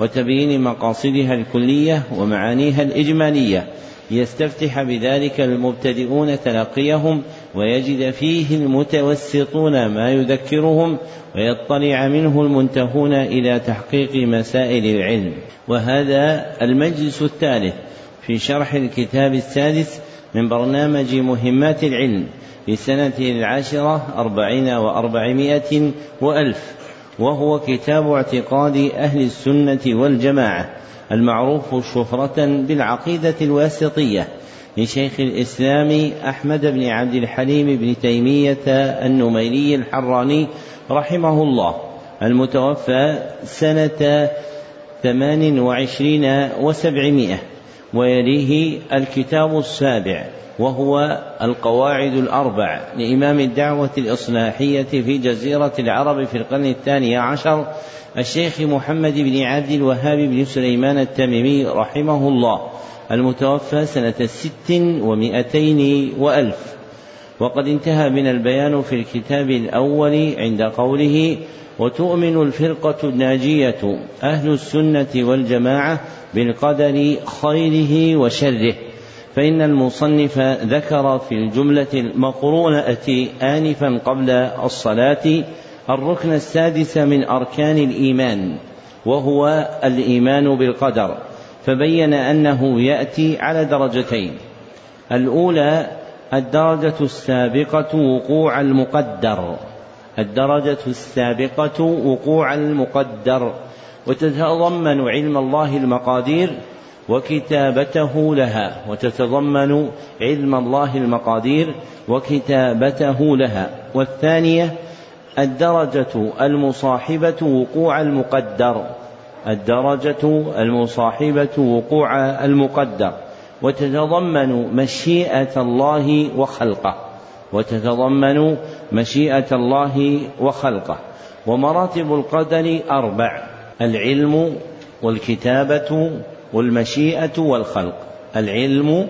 وتبيين مقاصدها الكلية ومعانيها الإجمالية. ليستفتح بذلك المبتدئون تلقيهم ويجد فيه المتوسطون ما يذكرهم ويطلع منه المنتهون إلى تحقيق مسائل العلم. وهذا المجلس الثالث في شرح الكتاب السادس من برنامج مهمات العلم في سنة العاشرة أربعين وأربعمائة وألف. وهو كتاب اعتقاد أهل السنة والجماعة المعروف شهرة بالعقيدة الواسطية لشيخ الإسلام أحمد بن عبد الحليم بن تيمية النميري الحراني رحمه الله المتوفى سنة ثمان وعشرين وسبعمائة. ويليه الكتاب السابع وهو القواعد الأربع لإمام الدعوة الإصلاحية في جزيرة العرب في القرن الثاني عشر الشيخ محمد بن عبد الوهاب بن سليمان التميمي رحمه الله المتوفى سنة ست ومائتين وألف. وقد انتهى من البيان في الكتاب الأول عند قوله وتؤمن الفرقة الناجية أهل السنة والجماعة بالقدر خيره وشره. فإن المصنف ذكر في الجملة المقرونة آنفا قبل الصلاة الركن السادس من أركان الإيمان وهو الإيمان بالقدر. فبين أنه يأتي على درجتين. الأولى الدرجة السابقة وقوع المقدر. الدرجة السابقة وقوع المقدر وتتضمن علم الله المقادير وكتابته لها وتتضمن علم الله المقادير وكتابته لها. والثانية الدرجة المصاحبة وقوع المقدر الدرجة المصاحبة وقوع المقدر. وتتضمن مشيئة الله وخلقه وتتضمن مشيئة الله وخلقه. ومراتب القدر أربع العلم والكتابة والمشيئة والخلق. العلم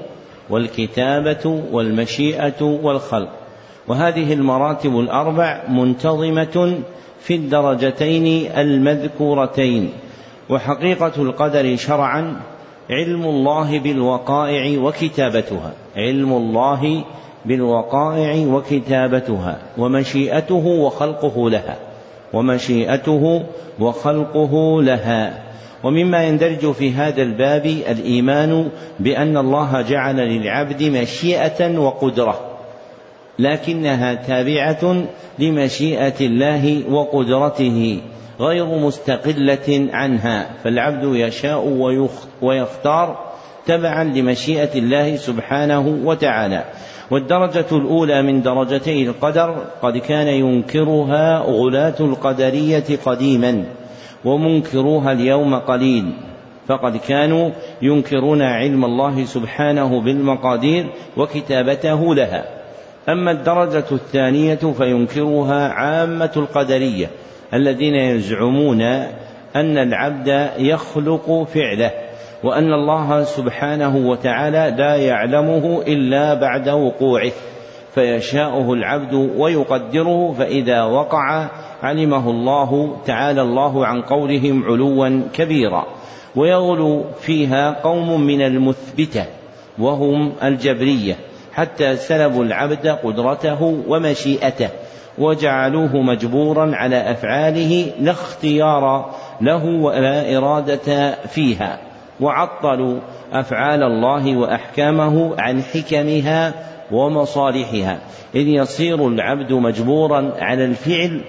والكتابة والمشيئة والخلق. وهذه المراتب الأربع منتظمة في الدرجتين المذكورتين. وحقيقة القدر شرعا علم الله بالوقائع وكتابتها. علم الله بالوقائع وكتابتها ومشيئته وخلقه لها ومشيئته وخلقه لها. ومما يندرج في هذا الباب الإيمان بأن الله جعل للعبد مشيئة وقدرة لكنها تابعة لمشيئة الله وقدرته غير مستقلة عنها. فالعبد يشاء ويختار تبعا لمشيئة الله سبحانه وتعالى. والدرجة الأولى من درجتي القدر قد كان ينكرها غلاة القدرية قديما ومنكروها اليوم قليل. فقد كانوا ينكرون علم الله سبحانه بالمقادير وكتابته لها. أما الدرجة الثانية فينكرها عامة القدرية الذين يزعمون أن العبد يخلق فعله. وأن الله سبحانه وتعالى لا يعلمه إلا بعد وقوعه فيشاءه العبد ويقدره فإذا وقع علمه الله تعالى الله عن قولهم علوا كبيرا. ويغلو فيها قوم من المثبتة وهم الجبرية حتى سلبوا العبد قدرته ومشيئته وجعلوه مجبورا على أفعاله لا اختيار له ولا إرادة فيها. وعطلوا أفعال الله وأحكامه عن حكمها ومصالحها. إذ يصير العبد مجبورا على الفعل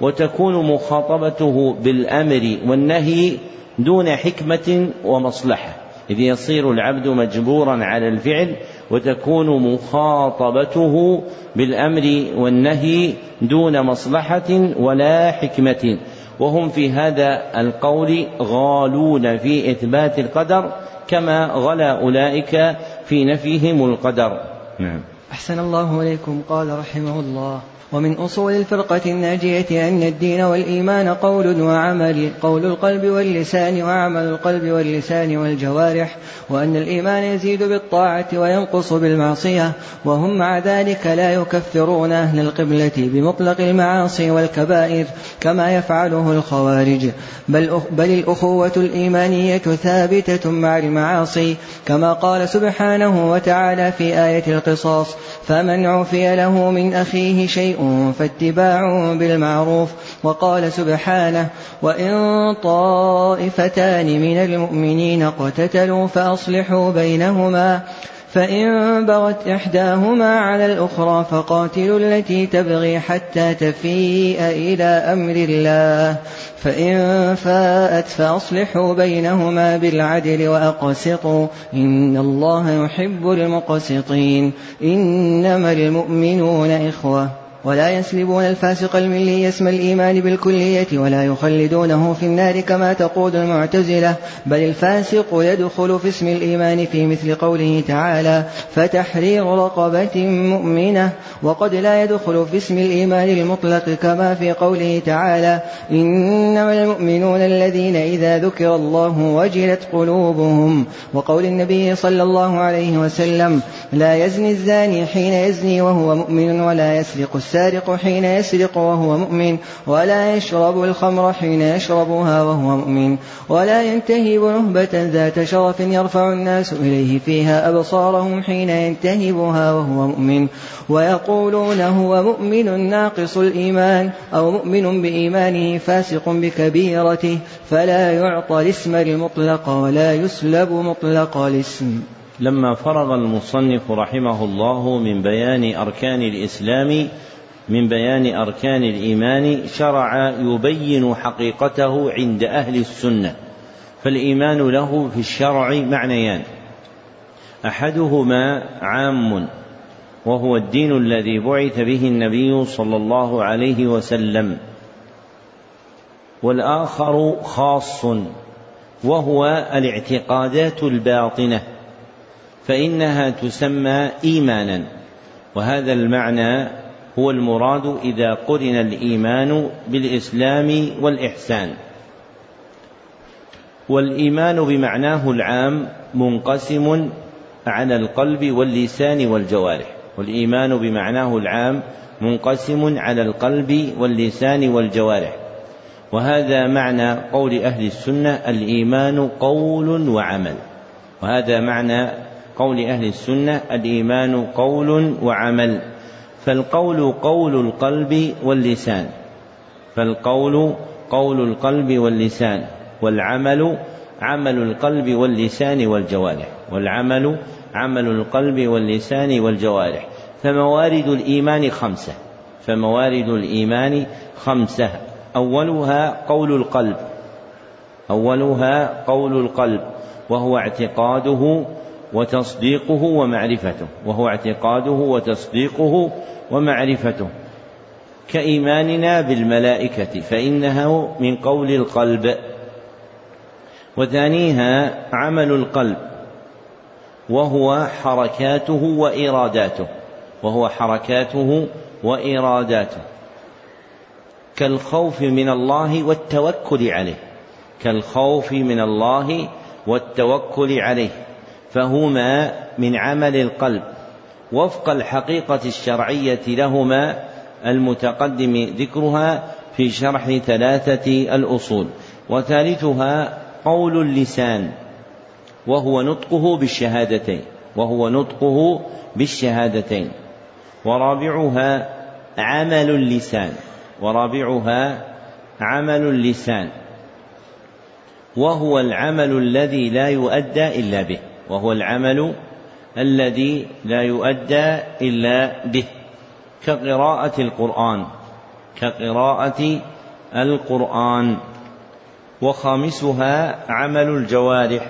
وتكون مخاطبته بالأمر والنهي دون حكمة ومصلحة. إذ يصير العبد مجبورا على الفعل وتكون مخاطبته بالأمر والنهي دون مصلحة ولا حكمة. وهم في هذا القول غالون في إثبات القدر كما غلا أولئك في نفيهم القدر. نعم. أحسن الله إليكم قال رحمه الله. ومن أصول الفرقة الناجية أن الدين والإيمان قول وعمل قول القلب واللسان وعمل القلب واللسان والجوارح وأن الإيمان يزيد بالطاعة وينقص بالمعصية وهم مع ذلك لا يكفرون أهل القبلة بمطلق المعاصي والكبائر كما يفعله الخوارج. بل, بل الأخوة الإيمانية ثابتة مع المعاصي كما قال سبحانه وتعالى في آية القصاص فمن عفي له من أخيه شيء فاتباع بالمعروف وقال سبحانه وإن طائفتان من المؤمنين اقتتلوا فأصلحوا بينهما فإن بغت إحداهما على الأخرى فقاتلوا التي تبغي حتى تفيء إلى أمر الله. فإن فاءت فأصلحوا بينهما بالعدل وأقسطوا. إن الله يحب المقسطين. إنما المؤمنون إخوة. ولا يسلبون الفاسق الملي اسم الإيمان بالكلية ولا يخلدونه في النار كما تقول المعتزلة بل الفاسق يدخل في اسم الإيمان في مثل قوله تعالى فتحرير رقبة مؤمنة وقد لا يدخل في اسم الإيمان المطلق كما في قوله تعالى إنما المؤمنون الذين إذا ذكر الله وجلت قلوبهم وقول النبي صلى الله عليه وسلم لا يزني الزاني حين يزني وهو مؤمن ولا يسرق السارق حين يسرق وهو مؤمن ولا يشرب الخمر حين يشربها وهو مؤمن ولا ينتهب نهبة ذات شرف يرفع الناس إليه فيها أبصارهم حين ينتهبها وهو مؤمن. ويقولون هو مؤمن ناقص الإيمان أو مؤمن بإيمانه فاسق بكبيرته فلا يعطى الاسم المطلق ولا يسلب مطلق الاسم. لما فرغ المصنف رحمه الله من بيان أركان الإسلام من بيان أركان الإيمان شرع يبين حقيقته عند أهل السنة فالإيمان له في الشرع معنيان. أحدهما عام وهو الدين الذي بعث به النبي صلى الله عليه وسلم والآخر خاص وهو الاعتقادات الباطنة فإنها تسمى إيمانا وهذا المعنى هو المراد إذا قرن الإيمان بالإسلام والإحسان. والإيمان بمعناه العام منقسم على القلب واللسان والجوارح. والإيمان بمعناه العام منقسم على القلب واللسان والجوارح. وهذا معنى قول أهل السنة الإيمان قول وعمل. وهذا معنى قول أهل السنة الإيمان قول وعمل. فالقول قول القلب واللسان. فالقول قول القلب واللسان. والعمل عمل القلب واللسان والجوارح. والعمل عمل القلب واللسان والجوارح. فموارد الإيمان خمسة. فموارد الإيمان خمسة. أولها قول القلب. أولها قول القلب. وهو اعتقاده وتصديقه ومعرفته وهو اعتقاده وتصديقه ومعرفته. كإيماننا بالملائكة فإنه من قول القلب. وثانيها عمل القلب وهو حركاته وإراداته وهو حركاته وإراداته. كالخوف من الله والتوكل عليه كالخوف من الله والتوكل عليه. فهما من عمل القلب وفق الحقيقة الشرعية لهما المتقدم ذكرها في شرح ثلاثة الأصول. وثالثها قول اللسان وهو نطقه بالشهادتين وهو نطقه بالشهادتين. ورابعها عمل اللسان ورابعها عمل اللسان وهو العمل الذي لا يؤدى إلا به. وهو العمل الذي لا يؤدى إلا به كقراءة القرآن كقراءة القرآن. وخامسها عمل الجوارح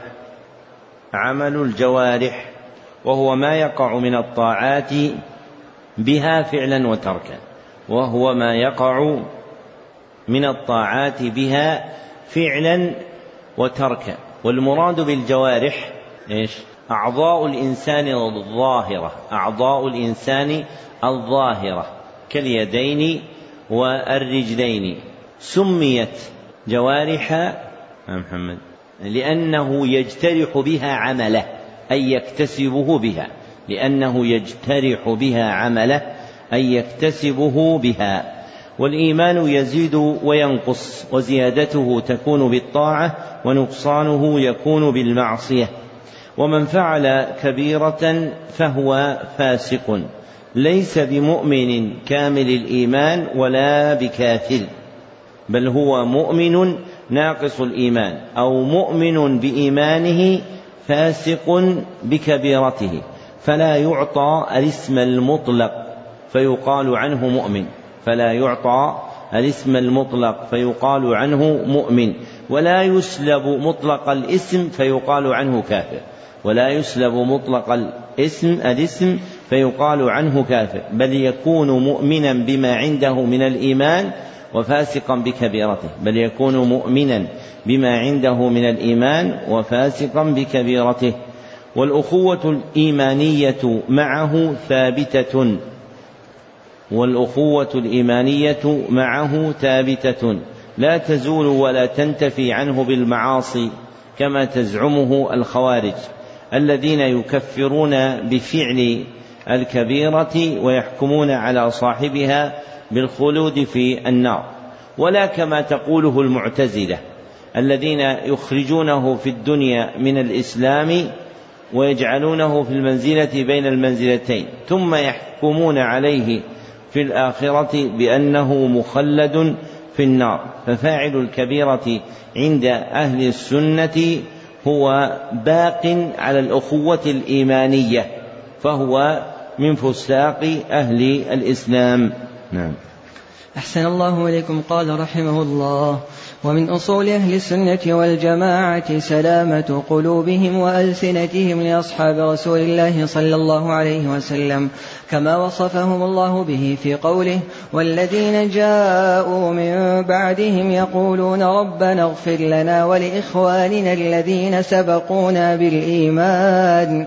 عمل الجوارح وهو ما يقع من الطاعات بها فعلا وتركا وهو ما يقع من الطاعات بها فعلا وتركا. والمراد بالجوارح إيش؟ أعضاء الإنسان الظاهرة. أعضاء الإنسان الظاهرة. كاليدين والرجلين. سميت جوارح محمد لأنه يجترح بها عمله أي يكتسبه بها. لأنه يجترح بها عمله أي يكتسبه بها. والإيمان يزيد وينقص وزيادته تكون بالطاعة ونقصانه يكون بالمعصية. ومن فعل كبيرة فهو فاسق. ليس بمؤمن كامل الإيمان ولا بكافر بل هو مؤمن ناقص الإيمان أو مؤمن بإيمانه فاسق بكبيرته فلا يعطى الاسم المطلق فيقال عنه مؤمن فلا يعطى الاسم المطلق فيقال عنه مؤمن ولا يسلب مطلق الاسم فيقال عنه كافر. ولا يسلب مطلق الاسم الاسم فيقال عنه كافر بل يكون مؤمنا بما عنده من الإيمان وفاسقا بكبيرته بل يكون مؤمنا بما عنده من الإيمان وفاسقا بكبيرته. والأخوة الإيمانية معه ثابتة. والأخوة الإيمانية معه ثابتة. لا تزول ولا تنتفي عنه بالمعاصي كما تزعمه الخوارج. الذين يكفرون بفعل الكبيرة ويحكمون على صاحبها بالخلود في النار. ولا كما تقوله المعتزلة الذين يخرجونه في الدنيا من الإسلام ويجعلونه في المنزلة بين المنزلتين ثم يحكمون عليه في الآخرة بأنه مخلد في النار. ففاعل الكبيرة عند أهل السنة هو باق على الأخوة الإيمانية فهو من فساق أهل الإسلام. نعم. أحسن الله إليكم. قال رحمه الله ومن أصول أهل السنة والجماعة سلامة قلوبهم وألسنتهم لأصحاب رسول الله صلى الله عليه وسلم كما وصفهم الله به في قوله والذين جاءوا من بعدهم يقولون ربنا اغفر لنا ولإخواننا الذين سبقونا بالإيمان.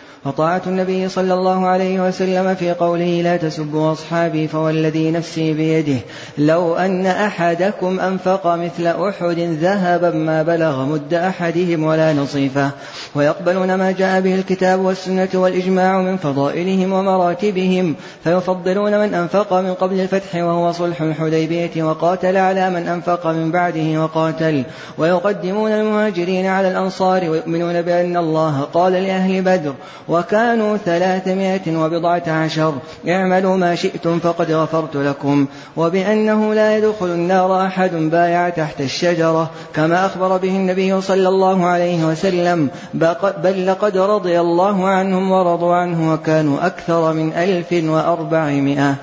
وطاعة النبي صلى الله عليه وسلم في قوله لا تسبوا أصحابي فوالذي نفسي بيده. لو أن أحدكم أنفق مثل أحد ذهبا ما بلغ مد أحدهم ولا نصيفه. ويقبلون ما جاء به الكتاب والسنة والإجماع من فضائلهم ومراتبهم. فيفضلون من أنفق من قبل الفتح وهو صلح الحديبية وقاتل على من أنفق من بعده وقاتل. ويقدمون المهاجرين على الأنصار ويؤمنون بأن الله قال لأهل بدر وكانوا ثلاثمائة وبضعة عشر. اعملوا ما شئتم فقد غفرت لكم. وبأنه لا يدخل النار أحد بايع تحت الشجرة كما أخبر به النبي صلى الله عليه وسلم. بل لقد رضي الله عنهم ورضوا عنه وكانوا أكثر من ألف وأربعمائة.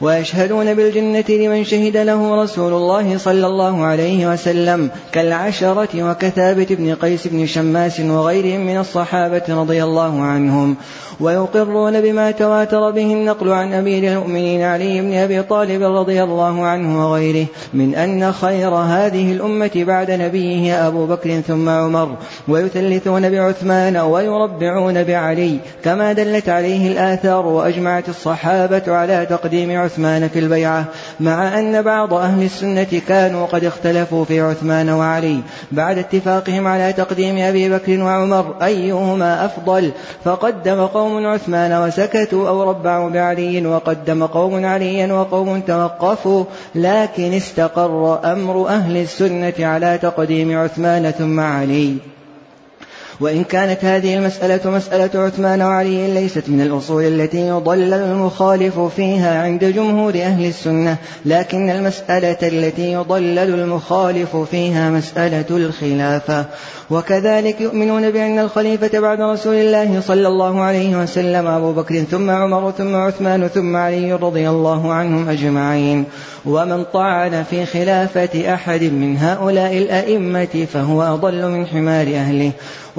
ويشهدون بالجنة لمن شهد له رسول الله صلى الله عليه وسلم كالعشرة وكثابة بن قيس بن شماس وغيرهم من الصحابة رضي الله عنهم. ويقرون بما تواتر به النقل عن أمير المؤمنين علي بن أبي طالب رضي الله عنه وغيره من أن خير هذه الأمة بعد نبيه أبو بكر ثم عمر. ويثلثون بعثمان ويربعون بعلي كما دلت عليه الآثار وأجمعت الصحابة على تقديم عثمان في البيعة مع أن بعض أهل السنة كانوا قد اختلفوا في عثمان وعلي. بعد اتفاقهم على تقديم أبي بكر وعمر أيهما أفضل؟ فقدم قوم عثمان وسكتوا أو ربعوا بعلي وقدم قوم عليا وقوم توقفوا. لكن استقر أمر أهل السنة على تقديم عثمان ثم علي. وإن كانت هذه المسألة مسألة عثمان وعلي ليست من الأصول التي يضلل المخالف فيها عند جمهور أهل السنة لكن المسألة التي يضلل المخالف فيها مسألة الخلافة وكذلك يؤمنون بأن الخليفة بعد رسول الله صلى الله عليه وسلم أبو بكر ثم عمر ثم عثمان ثم علي رضي الله عنهم أجمعين. ومن طعن في خلافة أحد من هؤلاء الأئمة فهو أضل من حمار أهله.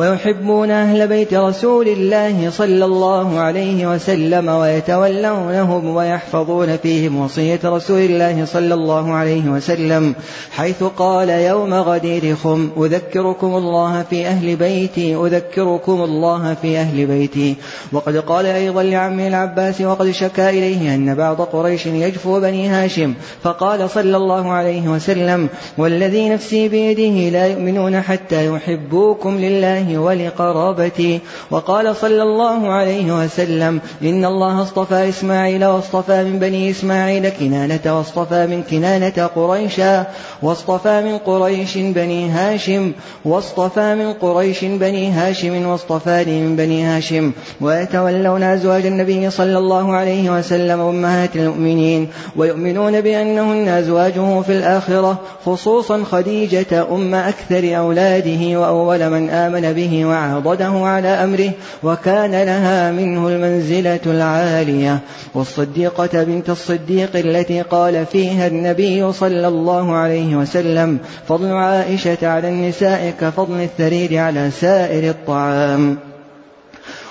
ويحبون أهل بيت رسول الله صلى الله عليه وسلم ويتولونهم ويحفظون فيهم وصية رسول الله صلى الله عليه وسلم حيث قال يوم غدير خم أذكركم الله في أهل بيتي أذكركم الله في أهل بيتي. وقد قال أيضا لعمه العباس وقد شكا إليه أن بعض قريش يجفو بني هاشم فقال صلى الله عليه وسلم والذي نفسي بيده لا يؤمنون حتى يحبوكم لله ولقرابتي. وقال صلى الله عليه وسلم إن الله اصطفى إسماعيل واصطفى من بني إسماعيل كنانة واصطفى من كنانة قريشا واصطفى من قريش بني هاشم واصطفى من قريش بني هاشم واصطفاني من بني هاشم. ويتولون أزواج النبي صلى الله عليه وسلم أمهات المؤمنين ويؤمنون بأنهن أزواجه في الآخرة خصوصا خديجة أم أكثر أولاده وأول من آمن به وعاضده على أمره وكان لها منه المنزلة العالية. والصديقة بنت الصديق التي قال فيها النبي صلى الله عليه وسلم فضل عائشة على النساء كفضل الثريد على سائر الطعام.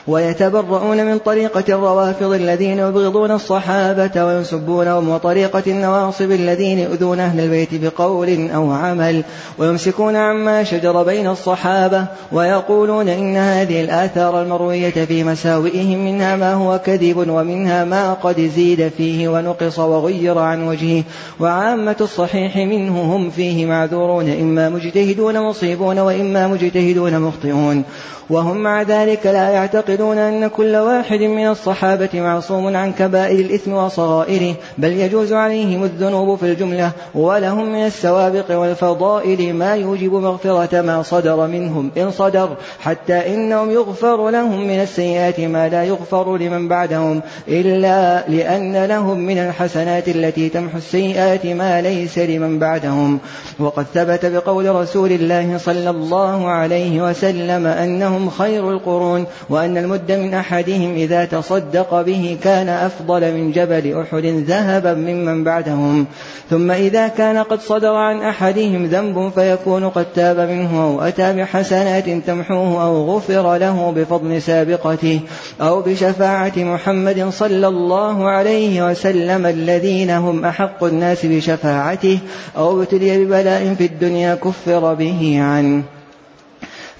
ويتبرؤون من طريقة الروافض الذين يبغضون الصحابة ويسبونهم وطريقة النواصب الذين يؤذون أهل البيت بقول أو عمل ويمسكون عما شجر بين الصحابة ويقولون إن هذه الآثار المروية في مساوئهم منها ما هو كذب ومنها ما قد زيد فيه ونقص وغير عن وجهه وعامة الصحيح منه هم فيه معذورون إما مجتهدون مصيبون وإما مجتهدون مخطئون وهم مع ذلك لا يعتقدون أن كل واحد من الصحابة معصوم عن كبائر الإثم وصغائره بل يجوز عليهم الذنوب في الجملة ولهم من السوابق والفضائل ما يوجب مغفرة ما صدر منهم إن صدر حتى إنهم يغفر لهم من السيئات ما لا يغفر لمن بعدهم إلا لأن لهم من الحسنات التي تمحو السيئات ما ليس لمن بعدهم. وقد ثبت بقول رسول الله صلى الله عليه وسلم أنه أنهم خير القرون وأن المد من أحدهم إذا تصدق به كان أفضل من جبل أحد ذهبا ممن بعدهم. ثم إذا كان قد صدر عن أحدهم ذنب فيكون قد تاب منه أو أتى بحسنات تمحوه أو غفر له بفضل سابقته أو بشفاعة محمد صلى الله عليه وسلم الذين هم أحق الناس بشفاعته أو ابتلي ببلاء في الدنيا كفر به عنه.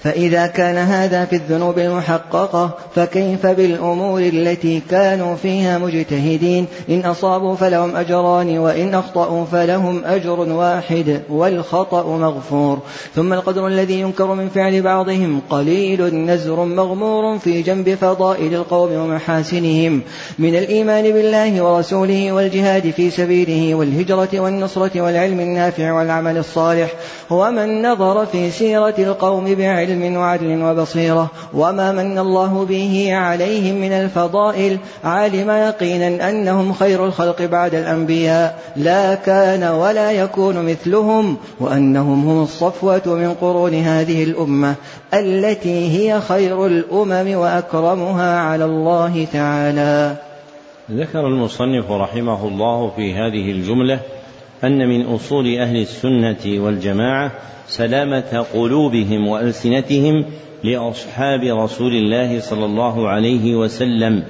فإذا كان هذا في الذنوب المحققة فكيف بالأمور التي كانوا فيها مجتهدين؟ إن أصابوا فلهم أجران وإن أخطأوا فلهم أجر واحد والخطأ مغفور. ثم القدر الذي ينكر من فعل بعضهم قليل نزر مغمور في جنب فضائل القوم ومحاسنهم. من الإيمان بالله ورسوله والجهاد في سبيله والهجرة والنصرة والعلم النافع والعمل الصالح. ومن نظر في سيرة القوم بعلم علم وعدل وبصيرة. وما من الله به عليهم من الفضائل. علم يقينا أنهم خير الخلق بعد الأنبياء. لا كان ولا يكون مثلهم وأنهم هم الصفوة من قرون هذه الأمة. التي هي خير الأمم وأكرمها على الله تعالى. ذكر المصنف رحمه الله في هذه الجملة أن من أصول أهل السنة والجماعة سلامة قلوبهم وألسنتهم لأصحاب رسول الله صلى الله عليه وسلم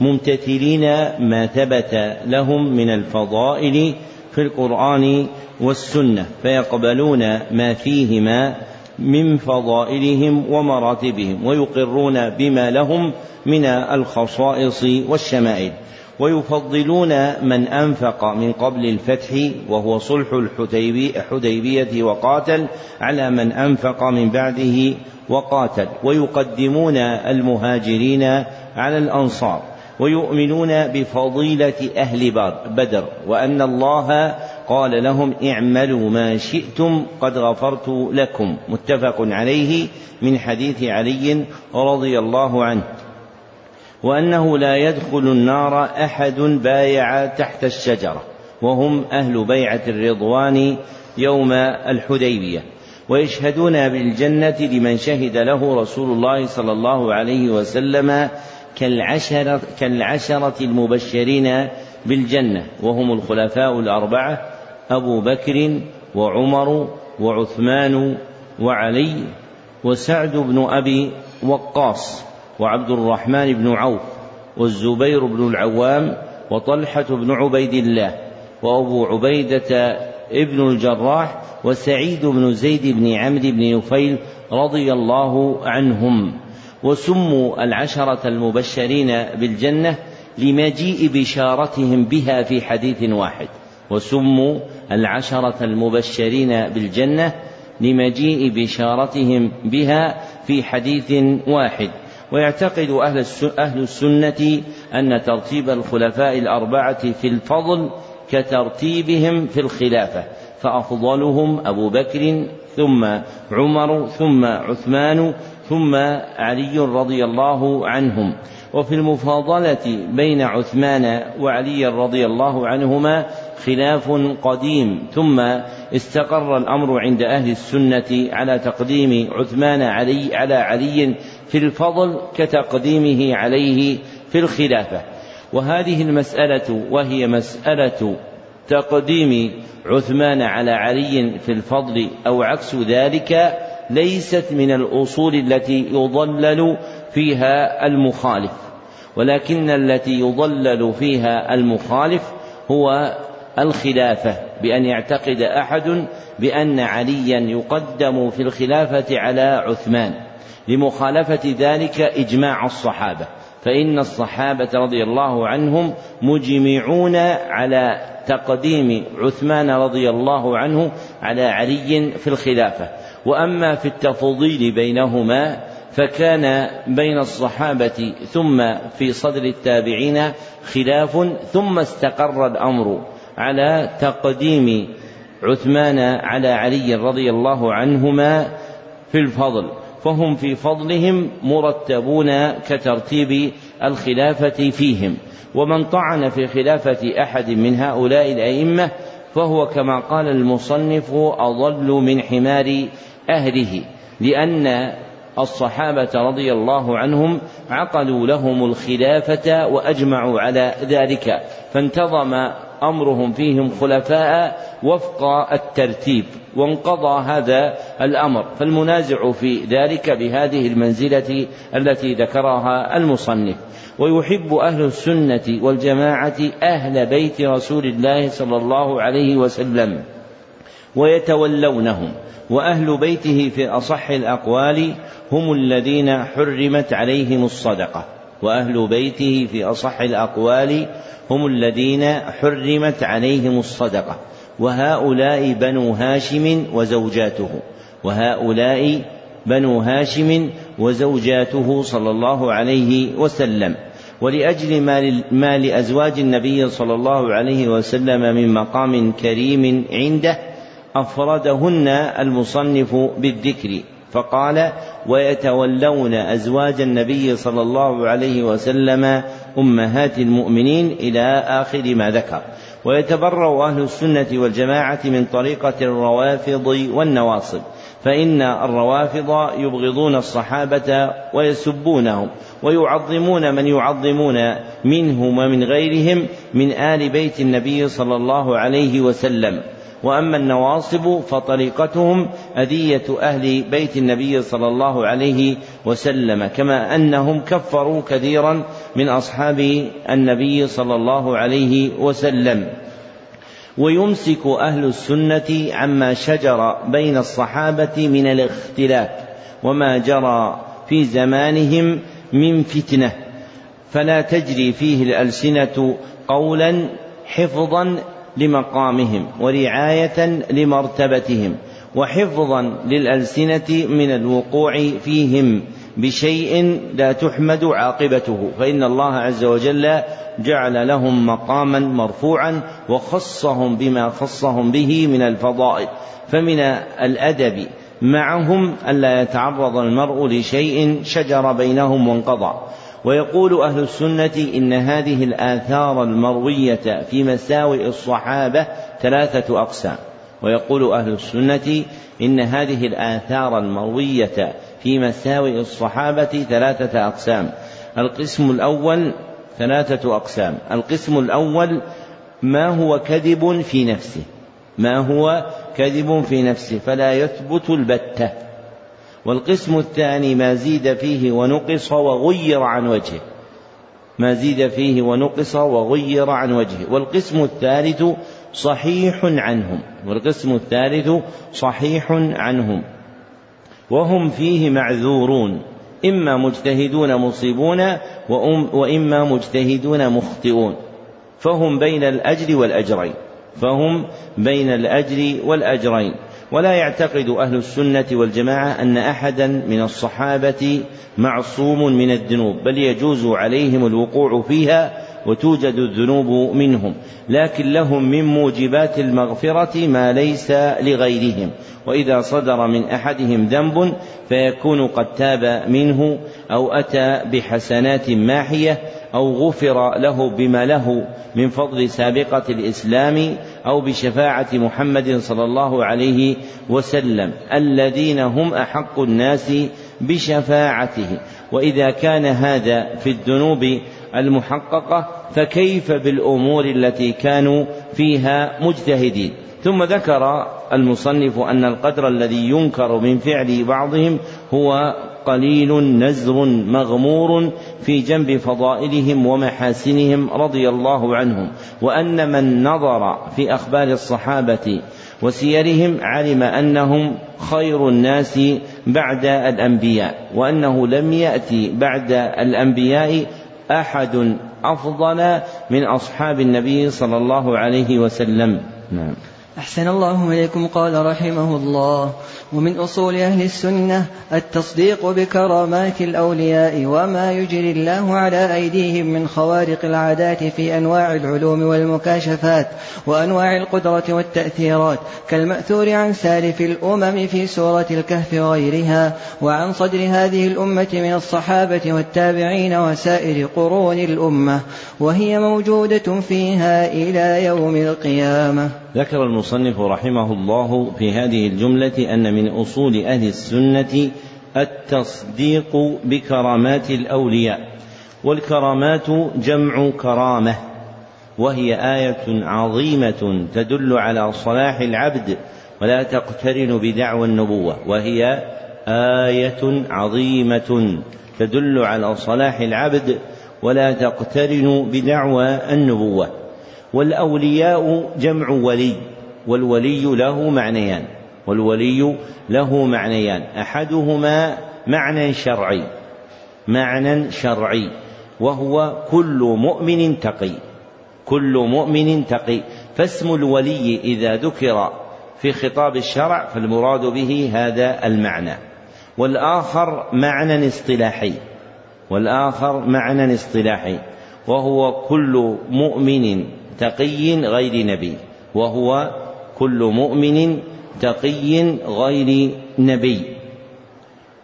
ممتثلين ما ثبت لهم من الفضائل في القرآن والسنة فيقبلون ما فيهما من فضائلهم ومراتبهم ويقرون بما لهم من الخصائص والشمائل. ويفضلون من أنفق من قبل الفتح وهو صلح الحديبية وقاتل على من أنفق من بعده وقاتل. ويقدمون المهاجرين على الأنصار. ويؤمنون بفضيلة أهل بدر. وأن الله قال لهم اعملوا ما شئتم قد غفرت لكم. متفق عليه من حديث علي رضي الله عنه. وأنه لا يدخل النار أحد بايع تحت الشجرة وهم أهل بيعة الرضوان يوم الحديبية. ويشهدون بالجنة لمن شهد له رسول الله صلى الله عليه وسلم كالعشرة, كالعشرة المبشرين بالجنة وهم الخلفاء الأربعة أبو بكر وعمر وعثمان وعلي وسعد بن أبي وقاص. وعبد الرحمن بن عوف والزبير بن العوام وطلحة بن عبيد الله وأبو عبيدة ابن الجراح وسعيد بن زيد بن عمرو بن نفيل رضي الله عنهم وسموا العشرة المبشرين بالجنة لمجيء بشارتهم بها في حديث واحد وسموا العشرة المبشرين بالجنة لمجيء بشارتهم بها في حديث واحد ويعتقد أهل أهل السنة أن ترتيب الخلفاء الأربعة في الفضل كترتيبهم في الخلافة فأفضلهم أبو بكر ثم عمر ثم عثمان ثم علي رضي الله عنهم. وفي المفاضلة بين عثمان وعلي رضي الله عنهما خلاف قديم ثم استقر الأمر عند أهل السنة على تقديم عثمان علي على علي في الفضل كتقديمه عليه في الخلافة. وهذه المسألة وهي مسألة تقديم عثمان على علي في الفضل أو عكس ذلك ليست من الأصول التي يضلل فيها المخالف. ولكن التي يضلل فيها المخالف هو الخلافة بأن يعتقد أحد بأن عليا يقدم في الخلافة على عثمان. لمخالفة ذلك إجماع الصحابة. فإن الصحابة رضي الله عنهم مجمعون على تقديم عثمان رضي الله عنه على علي في الخلافة. وأما في التفضيل بينهما فكان بين الصحابة ثم في صدر التابعين خلاف ثم استقر الأمر على تقديم عثمان على علي رضي الله عنهما في الفضل. فهم في فضلهم مرتبون كترتيب الخلافة فيهم. ومن طعن في خلافة أحد من هؤلاء الأئمة فهو كما قال المصنف أضل من حمار أهله لأن الصحابة رضي الله عنهم عقدوا لهم الخلافة وأجمعوا على ذلك فانتظم أمرهم فيهم خلفاء وفق الترتيب. وانقضى هذا الأمر. فالمنازع في ذلك بهذه المنزلة التي ذكرها المصنف. ويحب أهل السنة والجماعة أهل بيت رسول الله صلى الله عليه وسلم ويتولونهم. وأهل بيته في أصح الأقوال هم الذين حرمت عليهم الصدقة. وأهل بيته في أصح الأقوال هم الذين حرمت عليهم الصدقة. وهؤلاء بنو هاشم وزوجاته وهؤلاء بنو هاشم وزوجاته صلى الله عليه وسلم. ولأجل ما لأزواج النبي صلى الله عليه وسلم من مقام كريم عنده أفردهن المصنف بالذكر. فقال ويتولون أزواج النبي صلى الله عليه وسلم أمهات المؤمنين إلى آخر ما ذكر. ويتبرأ أهل السنة والجماعة من طريقة الروافض والنواصب فإن الروافض يبغضون الصحابة ويسبونهم ويعظمون من يعظمون منهم ومن غيرهم من آل بيت النبي صلى الله عليه وسلم. وأما النواصب فطريقتهم أذية أهل بيت النبي صلى الله عليه وسلم كما أنهم كفروا كثيرا من أصحاب النبي صلى الله عليه وسلم. ويمسك أهل السنة عما شجر بين الصحابة من الاختلاف وما جرى في زمانهم من فتنة. فلا تجري فيه الألسنة قولا حفظا لمقامهم ورعاية لمرتبتهم وحفظا للألسنة من الوقوع فيهم بشيء لا تحمد عاقبته فإن الله عز وجل جعل لهم مقاما مرفوعا وخصهم بما خصهم به من الفضائل فمن الأدب معهم ألا يتعرض المرء لشيء شجر بينهم وانقضى. ويقول أهل السنة إن هذه الآثار المروية في مساوئ الصحابة ثلاثة أقسام. ويقول أهل السنة إن هذه الآثار المروية في مساوئ الصحابة ثلاثة أقسام. القسم الأول ثلاثة أقسام. القسم الأول ما هو كذب في نفسه. ما هو كذب في نفسه. فلا يثبت البتة. والقسم الثاني ما زيد فيه ونقص وغير عن وجهه. ما زيد فيه ونقص وغير عن وجهه. والقسم الثالث صحيح عنهم. والقسم الثالث صحيح عنهم. وهم فيه معذورون. إما مجتهدون مصيبون وإما مجتهدون مخطئون. فهم بين الأجر والأجرين. فهم بين الأجر والأجرين. ولا يعتقد أهل السنة والجماعة أن أحدا من الصحابة معصوم من الذنوب بل يجوز عليهم الوقوع فيها وتوجد الذنوب منهم لكن لهم من موجبات المغفرة ما ليس لغيرهم. وإذا صدر من أحدهم ذنب فيكون قد تاب منه أو أتى بحسنات ماحية أو غفر له بما له من فضل سابقة الإسلام أو بشفاعة محمد صلى الله عليه وسلم. الذين هم أحق الناس بشفاعته. وإذا كان هذا في الذنوب المحققة فكيف بالأمور التي كانوا فيها مجتهدين؟ ثم ذكر المصنف أن القدر الذي ينكر من فعل بعضهم هو قليل نزر مغمور في جنب فضائلهم ومحاسنهم رضي الله عنهم وأن من نظر في أخبار الصحابة وسيرهم علم أنهم خير الناس بعد الأنبياء وأنه لم يأتي بعد الأنبياء أحد أفضل من أصحاب النبي صلى الله عليه وسلم. نعم. أحسن الله إليكم قال رحمه الله. ومن أصول أهل السنة التصديق بكرامات الأولياء وما يجري الله على أيديهم من خوارق العادات في أنواع العلوم والمكاشفات وأنواع القدرة والتأثيرات كالمأثور عن سالف الأمم في سورة الكهف وغيرها وعن صدر هذه الأمة من الصحابة والتابعين وسائر قرون الأمة وهي موجودة فيها إلى يوم القيامة. ذكر المصنف رحمه الله في هذه الجملة أن من أصول أهل السنة التصديق بكرامات الأولياء والكرامات جمع كرامة وهي آية عظيمة تدل على صلاح العبد ولا تقترن بدعوى النبوة وهي آية عظيمة تدل على صلاح العبد ولا تقترن بدعوى النبوة. والأولياء جمع ولي والولي له معنيان والولي له معنيان أحدهما معنى شرعي معنى شرعي وهو كل مؤمن تقي كل مؤمن تقي. فاسم الولي إذا ذكر في خطاب الشرع فالمراد به هذا المعنى. والآخر معنى اصطلاحي والآخر معنى اصطلاحي وهو كل مؤمن تقي غير نبي وهو كل مؤمن تقي غير نبي.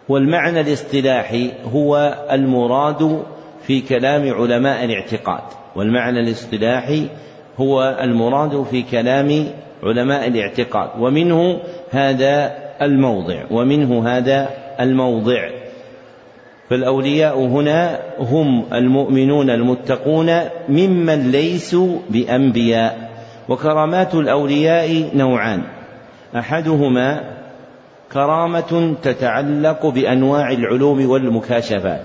والمعنى الاصطلاحي هو المراد في كلام علماء الاعتقاد. والمعنى الاصطلاحي هو المراد في كلام علماء الاعتقاد. ومنه هذا الموضع ومنه هذا الموضع. فالأولياء هنا هم المؤمنون المتقون ممن ليسوا بأنبياء وكرامات الأولياء نوعان. أحدهما كرامة تتعلق بأنواع العلوم والمكاشفات.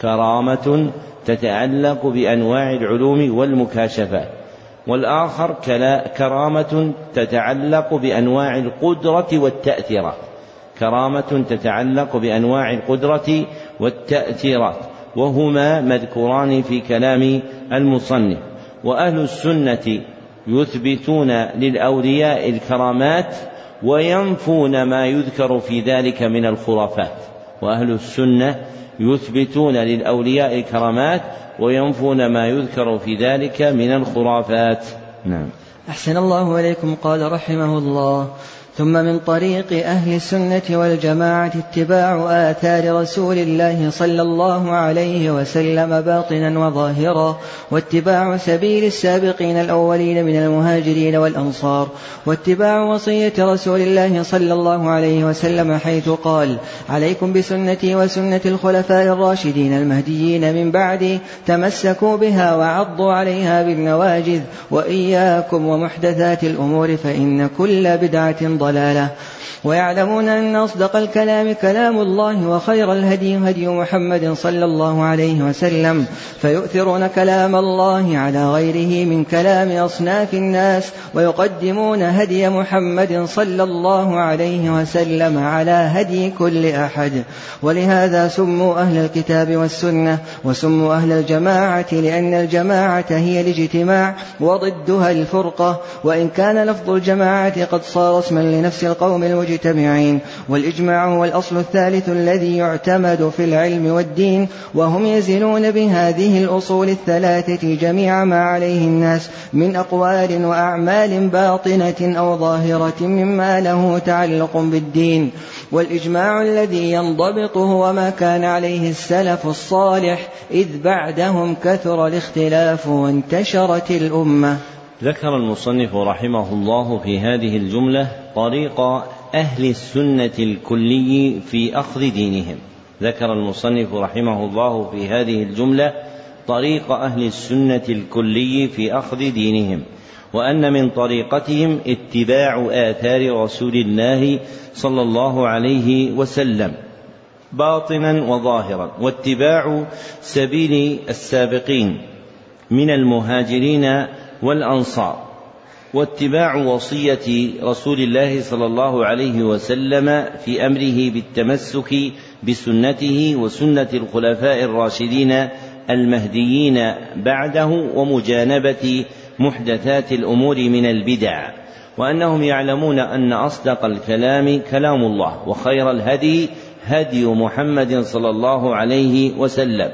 كرامة تتعلق بأنواع العلوم والمكاشفات. والآخر كرامة تتعلق بأنواع القدرة والتأثيرات. كرامة تتعلق بأنواع القدرة والتأثيرات وهما مذكوران في كلام المصنف. وأهل السنة يثبتون للأولياء الكرامات وينفون ما يذكر في ذلك من الخرافات. وأهل السنة يثبتون للأولياء الكرامات وينفون ما يذكر في ذلك من الخرافات. نعم. أحسن الله إليكم قال رحمه الله. ثم من طريق أهل السنة والجماعة اتباع آثار رسول الله صلى الله عليه وسلم باطنا وظاهرا واتباع سبيل السابقين الأولين من المهاجرين والأنصار واتباع وصية رسول الله صلى الله عليه وسلم حيث قال عليكم بسنتي وسنة الخلفاء الراشدين المهديين من بعدي تمسكوا بها وعضوا عليها بالنواجذ وإياكم ومحدثات الأمور فإن كل بدعة ضلالة. ويعلمون أن أصدق الكلام كلام الله وخير الهدي هدي محمد صلى الله عليه وسلم. فيؤثرون كلام الله على غيره من كلام أصناف الناس ويقدمون هدي محمد صلى الله عليه وسلم على هدي كل أحد. ولهذا سموا أهل الكتاب والسنة وسموا أهل الجماعة لأن الجماعة هي الاجتماع وضدها الفرقة. وإن كان لفظ الجماعة قد صار اسما لنفس القوم المجتمعين والإجماع هو الأصل الثالث الذي يعتمد في العلم والدين وهم يزنون بهذه الأصول الثلاثة جميع ما عليه الناس من أقوال وأعمال باطنة أو ظاهرة مما له تعلق بالدين. والإجماع الذي ينضبط هو ما كان عليه السلف الصالح إذ بعدهم كثر الاختلاف وانتشرت الأمة. ذكر المصنف رحمه الله في هذه الجملة طريق أهل السنة الكلي في أخذ دينهم. ذكر المصنف رحمه الله في هذه الجملة طريق أهل السنة الكلي في أخذ دينهم وأن من طريقتهم اتباع آثار رسول الله صلى الله عليه وسلم باطنا وظاهرا واتباع سبيل السابقين من المهاجرين والأنصار واتباع وصية رسول الله صلى الله عليه وسلم في أمره بالتمسك بسنته وسنة الخلفاء الراشدين المهديين بعده ومجانبة محدثات الأمور من البدع وأنهم يعلمون أن أصدق الكلام كلام الله وخير الهدي هدي محمد صلى الله عليه وسلم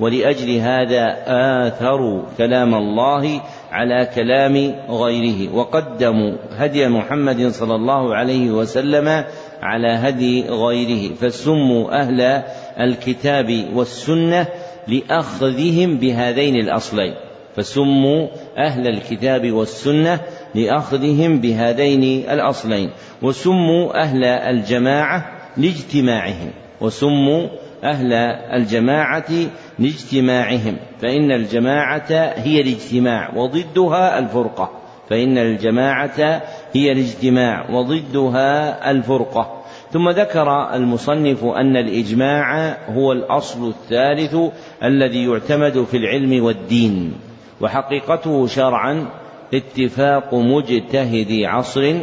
ولأجل هذا آثروا كلام الله على كلام غيره. وقدموا هدي محمد صلى الله عليه وسلم على هدي غيره. فسموا أهل الكتاب والسنة لأخذهم بهذين الأصلين. فسموا أهل الكتاب والسنة لأخذهم بهذين الأصلين. وسموا أهل الجماعة لاجتماعهم. وسموا أهل الجماعة لاجتماعهم فإن الجماعة هي الاجتماع وضدها الفرقة فإن الجماعة هي الاجتماع وضدها الفرقة. ثم ذكر المصنف أن الإجماع هو الأصل الثالث الذي يعتمد في العلم والدين وحقيقته شرعا اتفاق مجتهد عصر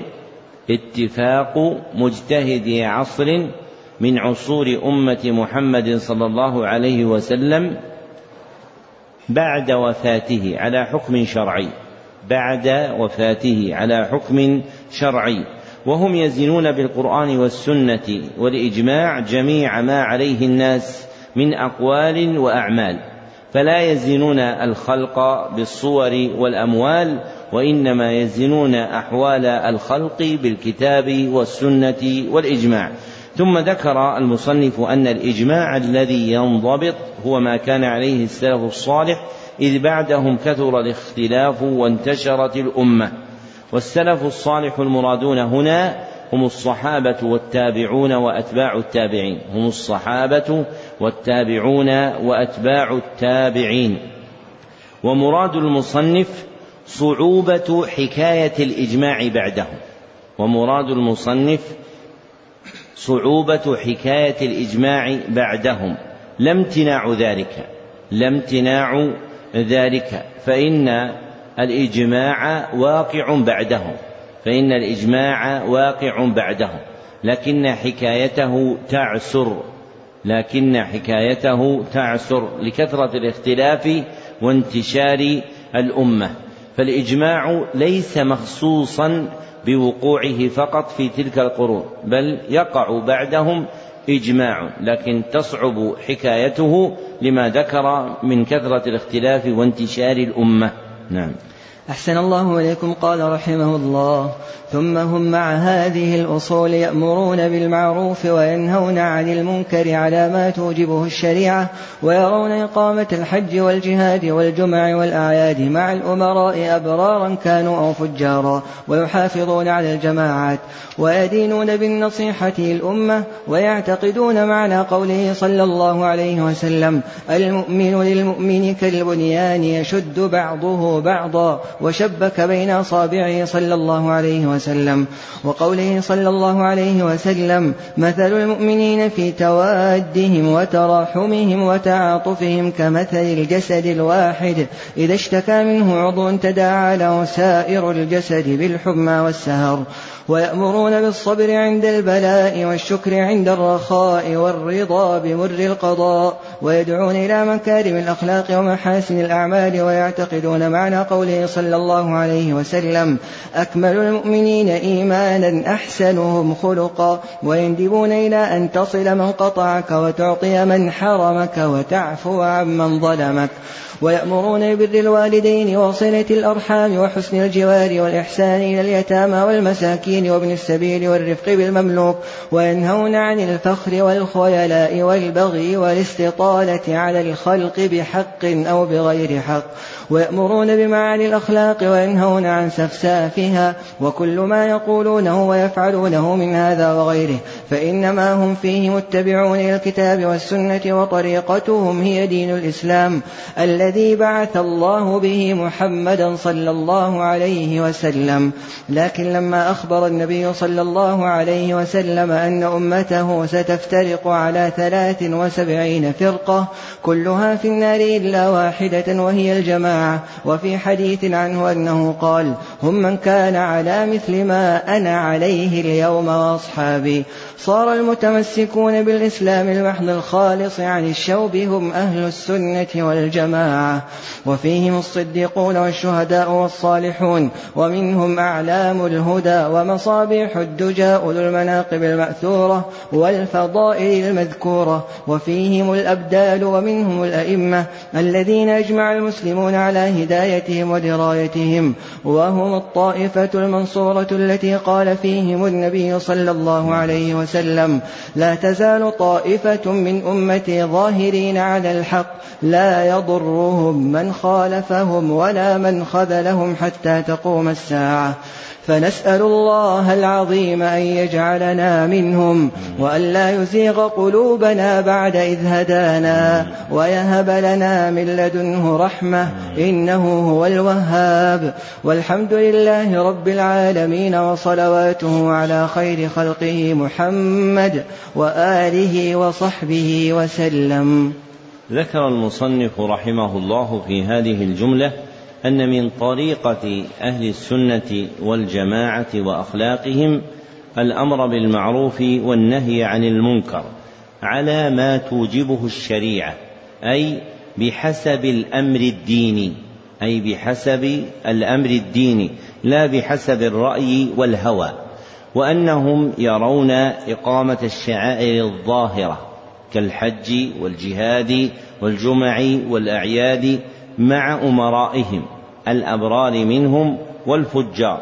اتفاق مجتهد عصر من عصور أمة محمد صلى الله عليه وسلم بعد وفاته على حكم شرعي. بعد وفاته على حكم شرعي. وهم يزنون بالقرآن والسنة والإجماع جميع ما عليه الناس من أقوال وأعمال. فلا يزنون الخلق بالصور والأموال وإنما يزنون أحوال الخلق بالكتاب والسنة والإجماع. ثم ذكر المصنف أن الإجماع الذي ينضبط هو ما كان عليه السلف الصالح إذ بعدهم كثر الاختلاف وانتشرت الأمة. والسلف الصالح المرادون هنا هم الصحابة والتابعون وأتباع التابعين. هم الصحابة والتابعون وأتباع التابعين. ومراد المصنف صعوبة حكاية الإجماع بعدهم. ومراد المصنف صعوبة حكاية الإجماع بعدهم. لا امتناع ذلك. لا امتناع ذلك. فإن الإجماع واقع بعدهم. فإن الإجماع واقع بعدهم. لكن حكايته تعسر. لكن حكايته تعسر لكثرة الاختلاف وانتشار الأمة. فالإجماع ليس مخصوصا بوقوعه فقط في تلك القرون بل يقع بعدهم إجماع لكن تصعب حكايته لما ذكر من كثرة الاختلاف وانتشار الأمة. نعم. أحسن الله إليكم قال رحمه الله. ثم هم مع هذه الأصول يأمرون بالمعروف وينهون عن المنكر على ما توجبه الشريعة ويرون إقامة الحج والجهاد والجمع والأعياد مع الأمراء أبرارا كانوا أو فجارا ويحافظون على الجماعات ويدينون بالنصيحة للأمة ويعتقدون معنى قوله صلى الله عليه وسلم المؤمن للمؤمن كالبنيان يشد بعضه بعضا. وشبك بين أصابعه صلى الله عليه وسلم. وقوله صلى الله عليه وسلم مثل المؤمنين في توادهم وتراحمهم وتعاطفهم كمثل الجسد الواحد. إذا اشتكى منه عضو تداعى له سائر الجسد بالحمى والسهر. ويأمرون بالصبر عند البلاء والشكر عند الرخاء والرضا بمر القضاء ويدعون إلى مكارم الأخلاق ومحاسن الأعمال ويعتقدون معنى قوله صلى الله عليه وسلم أكمل المؤمنين إيمانا أحسنهم خلقا ويندبون إلى أن تصل من قطعك وتعطي من حرمك وتعفو عمن ظلمك. ويأمرون ببر الوالدين وصلة الأرحام وحسن الجوار والإحسان إلى اليتامى والمساكين وابن السبيل والرفق بالمملوك وينهون عن الفخر والخيلاء والبغي والاستطالة على الخلق بحق أو بغير حق. ويأمرون بمعاني الأخلاق وينهون عن سفسافها وكل ما يقولونه ويفعلونه من هذا وغيره. فإنما هم فيه متبعون الكتاب والسنة وطريقتهم هي دين الإسلام الذي بعث الله به محمدا صلى الله عليه وسلم. لكن لما أخبر النبي صلى الله عليه وسلم أن أمته ستفترق على ثلاث وسبعين فرقة كلها في النار إلا واحدة وهي الجماعة. وفي حديث عنه أنه قال هم من كان على مثل ما أنا عليه اليوم وأصحابي صار المتمسكون بالإسلام المحض الخالص عن الشوب هم أهل السنة والجماعة وفيهم الصديقون والشهداء والصالحون ومنهم أعلام الهدى ومصابيح الدجى أولو المناقب المأثورة والفضائل المذكورة وفيهم الأبدال ومنهم الأئمة الذين أجمع المسلمون على هدايتهم ودرايتهم وهم الطائفة المنصورة التي قال فيهم النبي صلى الله عليه وسلم وسلم. لا تزال طائفة من أمتي ظاهرين على الحق. لا يضرهم من خالفهم ولا من خذلهم حتى تقوم الساعة. فنسأل الله العظيم أن يجعلنا منهم وأن لا يزيغ قلوبنا بعد إذ هدانا ويهب لنا من لدنه رحمة إنه هو الوهاب والحمد لله رب العالمين وصلواته على خير خلقه محمد وآله وصحبه وسلم. ذكر المصنف رحمه الله في هذه الجملة أن من طريقة أهل السنة والجماعة وأخلاقهم الأمر بالمعروف والنهي عن المنكر على ما توجبه الشريعة أي بحسب الأمر الديني أي بحسب الأمر الديني لا بحسب الرأي والهوى وأنهم يرون إقامة الشعائر الظاهرة كالحج والجهاد والجمع والأعياد مع أمرائهم الأبرار منهم والفجار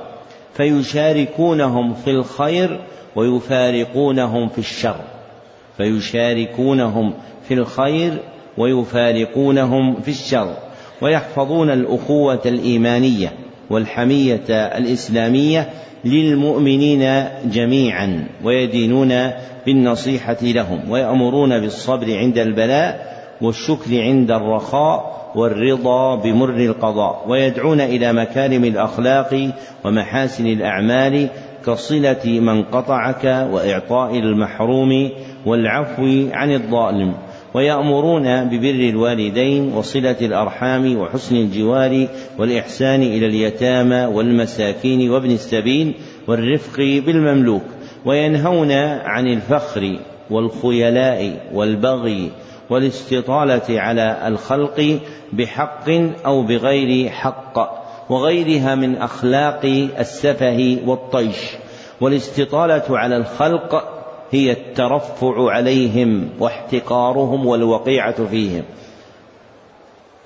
فيشاركونهم في الخير ويفارقونهم في الشر فيشاركونهم في الخير ويفارقونهم في الشر ويحفظون الأخوة الإيمانية والحمية الإسلامية للمؤمنين جميعا ويدينون بالنصيحة لهم ويأمرون بالصبر عند البلاء والشكر عند الرخاء والرضا بمر القضاء ويدعون إلى مكارم الأخلاق ومحاسن الأعمال كصلة من قطعك وإعطاء المحروم والعفو عن الظالم ويأمرون ببر الوالدين وصلة الأرحام وحسن الجوار والإحسان إلى اليتامى والمساكين وابن السبيل والرفق بالمملوك وينهون عن الفخر والخيلاء والبغي والاستطالة على الخلق بحق أو بغير حق وغيرها من أخلاق السفه والطيش. والاستطالة على الخلق هي الترفع عليهم واحتقارهم والوقيعة فيهم.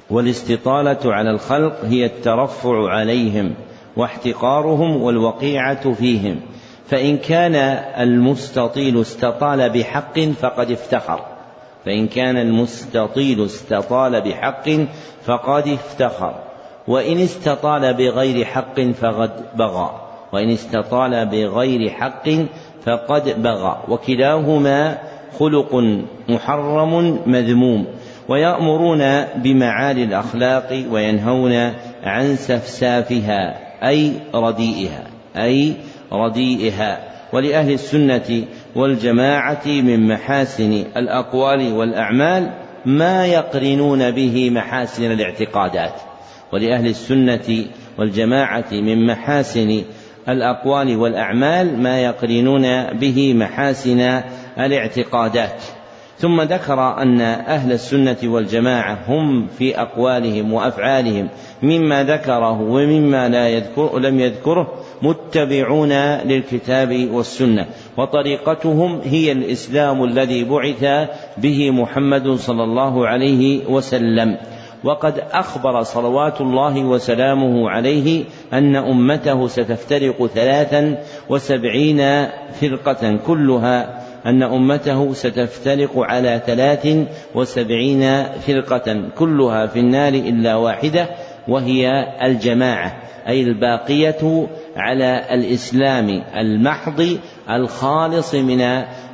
والاستطالة على الخلق هي الترفع عليهم واحتقارهم والوقيعة فيهم. فإن كان المستطيل استطال بحق فقد افتخر. فإن كان المستطيل استطال بحق فقد افتخر وإن استطال بغير حق فقد بغى وإن استطال بغير حق فقد بغى وكلاهما خلق محرم مذموم ويأمرون بمعالي الأخلاق وينهون عن سفسافها أي رديئها أي رديئها ولأهل السنة والجماعة من محاسن الأقوال والأعمال ما يقرنون به محاسن الاعتقادات. ولأهل السنة والجماعة من محاسن الأقوال والأعمال ما يقرنون به محاسن الاعتقادات. ثم ذكر أن أهل السنة والجماعة هم في أقوالهم وأفعالهم مما ذكره ومما لا يذكر لم يذكره متبعون للكتاب والسنة وطريقتهم هي الإسلام الذي بعث به محمد صلى الله عليه وسلم. وقد أخبر صلوات الله وسلامه عليه أن أمته ستفترق ثلاثا وسبعين فرقة كلها أن أمته ستفترق على ثلاث وسبعين فرقة كلها في النار إلا واحدة وهي الجماعة أي الباقية على الإسلام المحض الخالص من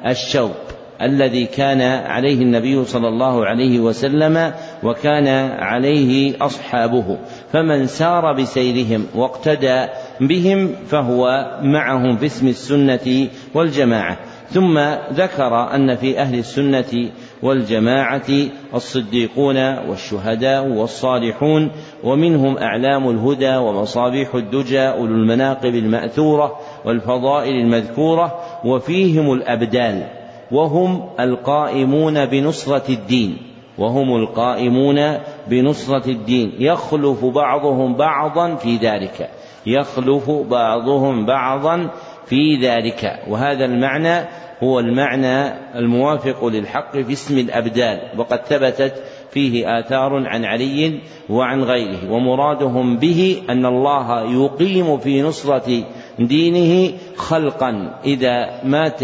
الشوق الذي كان عليه النبي صلى الله عليه وسلم وكان عليه أصحابه. فمن سار بسيرهم واقتدى بهم فهو معهم في اسم السنة والجماعة. ثم ذكر أن في أهل السنة والجماعة الصديقون والشهداء والصالحون ومنهم أعلام الهدى ومصابيح الدجى أولو المناقب المأثورة والفضائل المذكورة وفيهم الأبدال وهم القائمون بنصرة الدين وهم القائمون بنصرة الدين. يخلف بعضهم بعضا في ذلك يخلف بعضهم بعضا في ذلك. وهذا المعنى هو المعنى الموافق للحق في اسم الأبدال. وقد ثبتت فيه آثار عن علي وعن غيره. ومرادهم به أن الله يقيم في نصرة دينه خلقا. إذا مات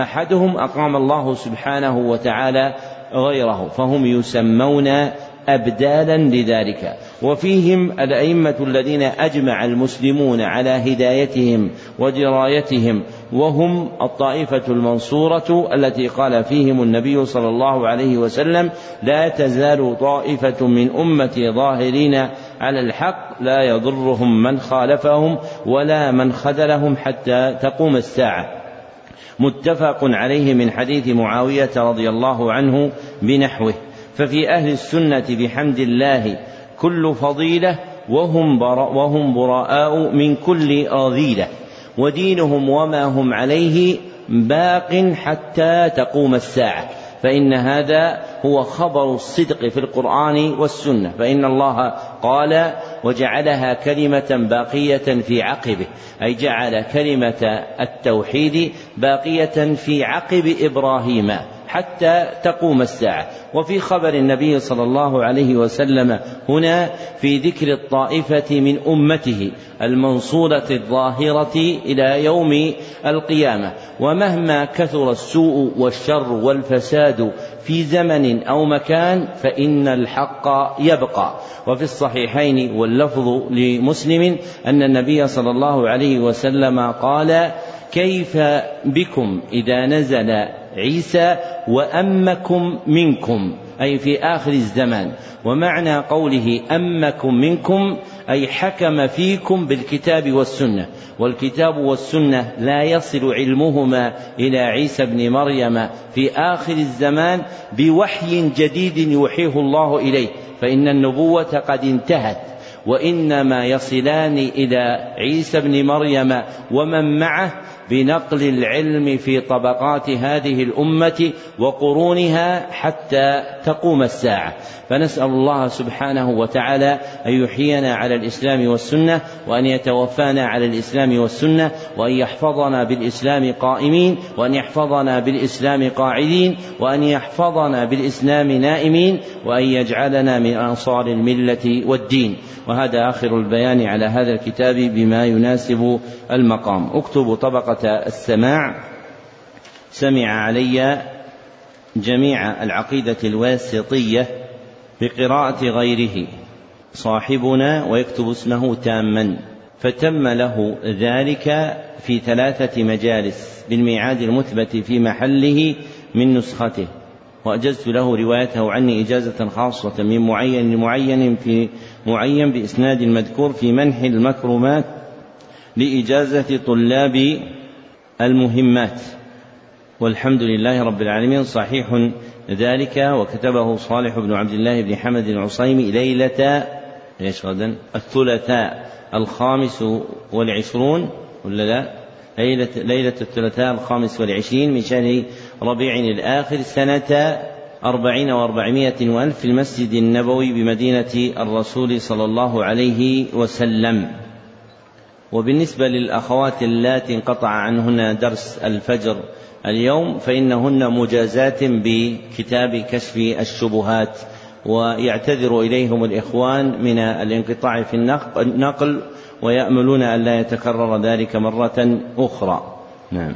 أحدهم أقام الله سبحانه وتعالى غيره. فهم يسمون ابدالا لذلك. وفيهم الأئمة الذين أجمع المسلمون على هدايتهم ودرايتهم وهم الطائفة المنصورة التي قال فيهم النبي صلى الله عليه وسلم لا تزال طائفة من أمتي ظاهرين على الحق لا يضرهم من خالفهم ولا من خذلهم حتى تقوم الساعة. متفق عليه من حديث معاوية رضي الله عنه بنحوه. ففي أهل السنة بحمد الله كل فضيلة وهم براء وهم براء من كل أرذيلة ودينهم وما هم عليه باق حتى تقوم الساعة. فإن هذا هو خبر الصدق في القرآن والسنة. فإن الله قال وجعلها كلمة باقية في عقبه. أي جعل كلمة التوحيد باقية في عقب إبراهيم. حتى تقوم الساعة. وفي خبر النبي صلى الله عليه وسلم هنا في ذكر الطائفة من أمته المنصورة الظاهرة إلى يوم القيامة. ومهما كثر السوء والشر والفساد في زمن أو مكان فإن الحق يبقى. وفي الصحيحين واللفظ لمسلم أن النبي صلى الله عليه وسلم قال كيف بكم إذا نزل عيسى وأمكم منكم أي في آخر الزمان. ومعنى قوله أمكم منكم أي حكم فيكم بالكتاب والسنة. والكتاب والسنة لا يصل علمهما إلى عيسى بن مريم في آخر الزمان بوحي جديد يوحيه الله إليه. فإن النبوة قد انتهت وإنما يصلان إلى عيسى بن مريم ومن معه بنقل العلم في طبقات هذه الأمة وقرونها حتى تقوم الساعة. فنسأل الله سبحانه وتعالى أن يحيينا على الإسلام والسنة وأن يتوفانا على الإسلام والسنة وأن يحفظنا بالإسلام قائمين وأن يحفظنا بالإسلام قاعدين وأن يحفظنا بالإسلام نائمين وأن يجعلنا من أنصار الملة والدين. وهذا آخر البيان على هذا الكتاب بما يناسب المقام. اكتب السماع سمع علي جميع العقيدة الواسطية بقراءة غيره صاحبنا ويكتب اسمه تاما فتم له ذلك في ثلاثة مجالس بالميعاد المثبت في محله من نسخته وأجزت له روايته عني إجازة خاصة من معين لمعين في معين بإسناد المذكور في منح المكرمات لإجازة طلاب المهمات والحمد لله رب العالمين صحيح ذلك وكتبه صالح بن عبد الله بن حمد العصيمي ليلة إيش غدا؟ الثلاثاء الخامس والعشرون ولا لا؟ ليلة ليلة الثلاثاء الخامس والعشرين من شهر ربيع الآخر سنة أربعين وأربعمائة وألف في المسجد النبوي بمدينة الرسول صلى الله عليه وسلم وبالنسبة للأخوات اللاتي انقطع عنهن درس الفجر اليوم فإنهن مجازات بكتاب كشف الشبهات ويعتذر إليهم الإخوان من الانقطاع في النقل ويأملون ألا يتكرر ذلك مرة أخرى. نعم.